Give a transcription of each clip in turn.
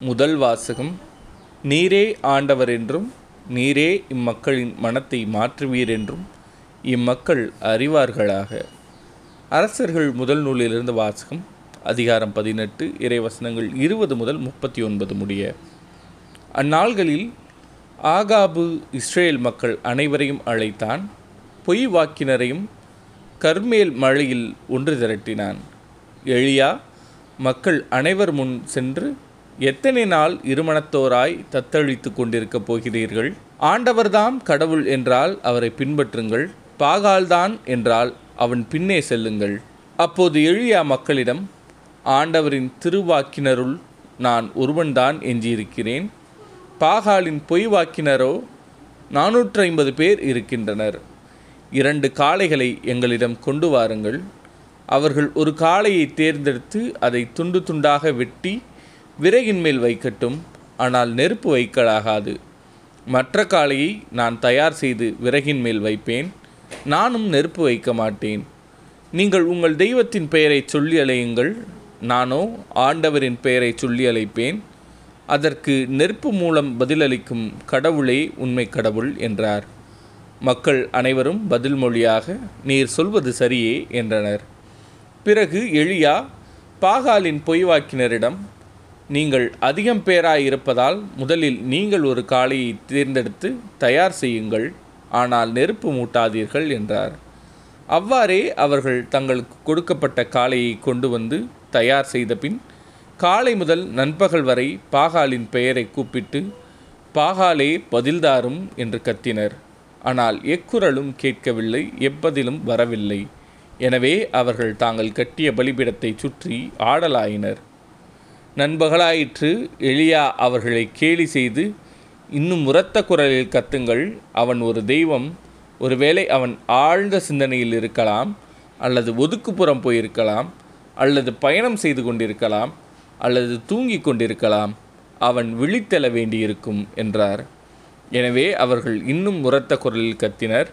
முதல் வாசகம் நீரே ஆண்டவர் என்றும் நீரே இம்மக்களின் மனத்தை மாற்றுவீர் என்றும் இம்மக்கள் அறிவார்களாக. அரசர்கள் முதல் நூலிலிருந்து வாசகம் அதிகாரம் பதினெட்டு இறைவசனங்கள் இருபது முதல் முப்பத்தி ஒன்பது முடிய. அந்நாள்களில் ஆகாபு இஸ்ரேல் மக்கள் அனைவரையும் அழைத்தான் பொய் வாக்கினரையும் கர்மேல் மழையில் ஒன்று திரட்டினான். எளியா மக்கள் அனைவர் முன் சென்று எத்தனை நாள் இருமணத்தோராய் தத்தளித்து கொண்டிருக்கப் போகிறீர்கள்? ஆண்டவர்தாம் கடவுள் என்றால் அவரை பின்பற்றுங்கள். பாகால்தான் என்றால் அவன் பின்னே செல்லுங்கள். அப்போது எழியா மக்களிடம் ஆண்டவரின் திருவாக்கினருள் நான் ஒருவன்தான் எஞ்சியிருக்கிறேன். பாகாலின் பொய் வாக்கினரோ நானூற்றி ஐம்பது பேர் இருக்கின்றனர். இரண்டு காளைகளை எங்களிடம் கொண்டு வாருங்கள். அவர்கள் ஒரு காளையை தேர்ந்தெடுத்து அதை துண்டு துண்டாக வெட்டி விறகின் மேல் வைக்கட்டும் ஆனால் நெருப்பு வைக்கலாகாது. மற்ற காளையை நான் தயார் செய்து விறகின் மேல் வைப்பேன் நானும் நெருப்பு வைக்க மாட்டேன். நீங்கள் உங்கள் தெய்வத்தின் பெயரை சொல்லி அழையுங்கள் நானோ ஆண்டவரின் பெயரை சொல்லி அழைப்பேன். அதற்கு நெருப்பு மூலம் பதிலளிக்கும் கடவுளே உண்மை கடவுள் என்றார். மக்கள் அனைவரும் பதில் மொழியாக நீர் சொல்வது சரியே என்றனர். பிறகு எளியா பாகாலின் பொய்வாக்கினரிடம் நீங்கள் அதிகம் பேராய் இருப்பதால் முதலில் நீங்கள் ஒரு காளையை தேர்ந்தெடுத்து தயார் செய்யுங்கள் ஆனால் நெருப்பு மூட்டாதீர்கள் என்றார். அவ்வாறே அவர்கள் தங்களுக்கு கொடுக்கப்பட்ட காளையை கொண்டு வந்து தயார் செய்த பின் காலை முதல் நண்பகல் வரை பாகாலின் பெயரை கூப்பிட்டு பாகாலே பதில்தாரும் என்று கத்தினர். ஆனால் எக்குரலும் கேட்கவில்லை எப்பதிலும் வரவில்லை. எனவே அவர்கள் தாங்கள் கட்டிய பலிபிடத்தை சுற்றி ஆடலாயினர். நண்பகலாயிற்று எளியா அவர்களை கேலி செய்து இன்னும் உரத்த குரலில் கத்துங்கள் அவன் ஒரு தெய்வம் ஒருவேளை அவன் ஆழ்ந்த சிந்தனையில் இருக்கலாம் அல்லது ஒதுக்குப்புறம் போயிருக்கலாம் அல்லது பயணம் செய்து கொண்டிருக்கலாம் அல்லது தூங்கிக் கொண்டிருக்கலாம் அவன் விழித்தெழ வேண்டியிருக்கும் என்றார். எனவே அவர்கள் இன்னும் உரத்த குரலில் கத்தினர்.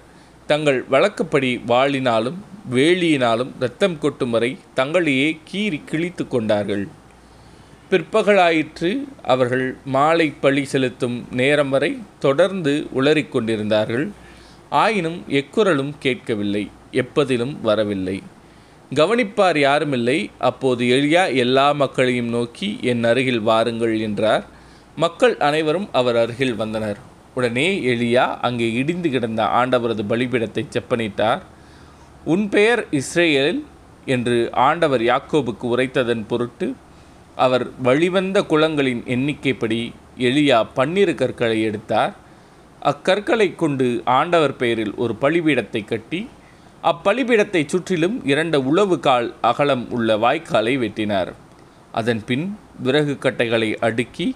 தங்கள் வழக்கப்படி வாளினாலும் வேலியினாலும் இரத்தம் கொட்டும் வரை தங்களையே கீறி கிழித்து கொண்டார்கள். பிற்பகலாயிற்று அவர்கள் மாலை பழி செலுத்தும் நேரம் வரை தொடர்ந்து உளறிக்கொண்டிருந்தார்கள் ஆயினும் எக்குரலும் கேட்கவில்லை எப்பதிலும் வரவில்லை. கவனிப்பார் யாருமில்லை அப்போது எளியா எல்லா மக்களையும் நோக்கி என் அருகில் வாருங்கள் என்றார். மக்கள் அனைவரும் அவர் அருகில் வந்தனர். உடனே எளியா அங்கே இடிந்து கிடந்த ஆண்டவரது பலிபீடத்தை செப்பனிட்டார். உன் பெயர் இஸ்ரேல் என்று ஆண்டவர் யாக்கோபுக்கு உரைத்ததன் பொருட்டு அவர் வழிவந்த குளங்களின் எண்ணிக்கைப்படி எளியா பன்னிரு கற்களை எடுத்தார். அக்கற்களை கொண்டு ஆண்டவர் பெயரில் ஒரு பலிபீடத்தை கட்டி அப்பலிபீடத்தை சுற்றிலும் இரண்டு உளவு கால் அகலம் உள்ள வாய்க்காலை வெட்டினார். அதன் பின் விறகு கட்டைகளை அடுக்கி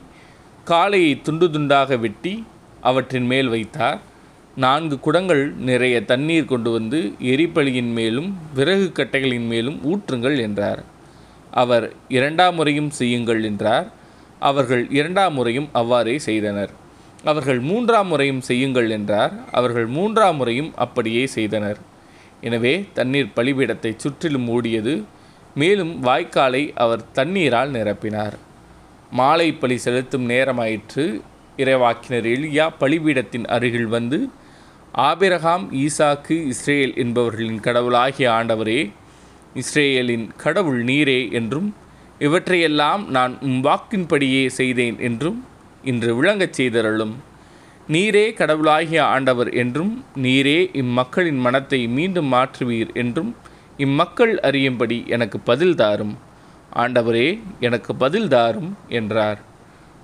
காளையை துண்டு துண்டாக வெட்டி அவற்றின் மேல் வைத்தார். நான்கு குடங்கள் நிறைய தண்ணீர் கொண்டு வந்து எரிபலியின் மேலும் விறகு கட்டைகளின் மேலும் ஊற்றுங்கள் என்றார். அவர் இரண்டாம் முறையும் செய்யுங்கள் என்றார். அவர்கள் இரண்டாம் முறையும் அவ்வாறே செய்தனர். அவர்கள் மூன்றாம் முறையும் செய்யுங்கள் என்றார். அவர்கள் மூன்றாம் முறையும் அப்படியே செய்தனர். எனவே தண்ணீர் பலிபீடத்தை சுற்றிலும் மூடியது மேலும் வாய்க்காலை அவர் தண்ணீரால் நிரப்பினார். மாலை பலி செலுத்தும் நேரமாயிற்று. இறைவாக்கினர் எலியா பலிபீடத்தின் அருகில் வந்து ஆபிரகாம் ஈசாக்கு இஸ்ரேல் என்பவர்களின் கடவுளாகிய ஆண்டவரே இஸ்ரேலின் கடவுள் நீரே என்றும் இவற்றையெல்லாம் நான் உம் வாக்கின்படியே செய்தேன் என்றும் இன்று விளங்கச் செய்தருளும். நீரே கடவுளாகிய ஆண்டவர் என்றும் நீரே இம்மக்களின் மனத்தை மீண்டும் மாற்றுவீர் என்றும் இம்மக்கள் அறியும்படி எனக்கு பதில் தாரும். ஆண்டவரே எனக்கு பதில் தாரும் என்றார்.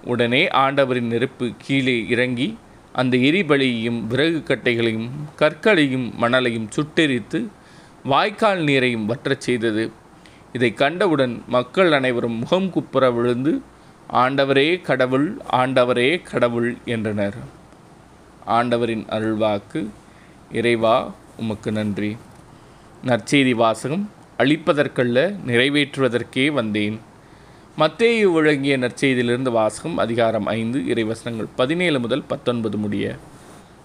உடனே ஆண்டவரின் நெருப்பு கீழே இறங்கி அந்த எரிபலியையும் விறகு கட்டைகளையும் கற்களையும் மணலையும் சுட்டெரித்து வாய்க்கால் நீரையும் வற்றச் செய்தது. இதை கண்டவுடன் மக்கள் அனைவரும் முகம் குப்புற விழுந்து ஆண்டவரே கடவுள் ஆண்டவரே கடவுள் என்றனர். ஆண்டவரின் அருள்வாக்கு இறைவா உமக்கு நன்றி. நற்செய்தி வாசகம் அளிப்பதற்கல்ல நிறைவேற்றுவதற்கே வந்தேன். மத்தேயு வழங்கிய நற்செய்தியிலிருந்து வாசகம் அதிகாரம் ஐந்து இறைவசனங்கள் பதினேழு முதல் பத்தொன்பது முடிய.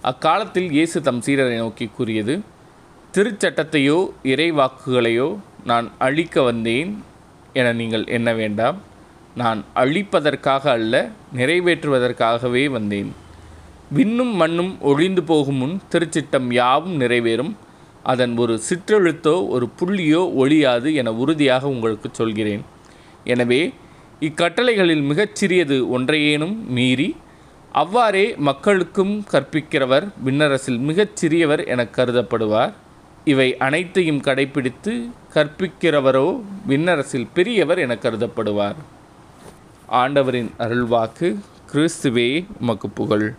அக்காலத்தில் இயேசு தம் சீரரை நோக்கி கூறியது திருச்சட்டத்தையோ இறைவாக்குகளையோ நான் அழிக்க வந்தேன் என நீங்கள் எண்ண வேண்டாம். நான் அழிப்பதற்காக அல்ல நிறைவேற்றுவதற்காகவே வந்தேன். விண்ணும் மண்ணும் ஒழிந்து போகும் முன் திருச்சிட்டம் யாவும் நிறைவேறும். அதன் ஒரு சிற்றெழுத்தோ ஒரு புள்ளியோ ஒழியாது என உறுதியாக உங்களுக்கு சொல்கிறேன். எனவே இக்கட்டளைகளில் மிகச்சிறியது ஒன்றையேனும் மீறி அவ்வாறே மக்களுக்கும் கற்பிக்கிறவர் விண்ணரசில் மிகச்சிறியவர் என கருதப்படுவார். இவை அனைத்தையும் கடைப்பிடித்து கற்பிக்கிறவரோ விண்ணரசில் பெரியவர் என கருதப்படுவார். ஆண்டவரின் அருள்வாக்கு கிறிஸ்துவே உமக்கு புகழ்.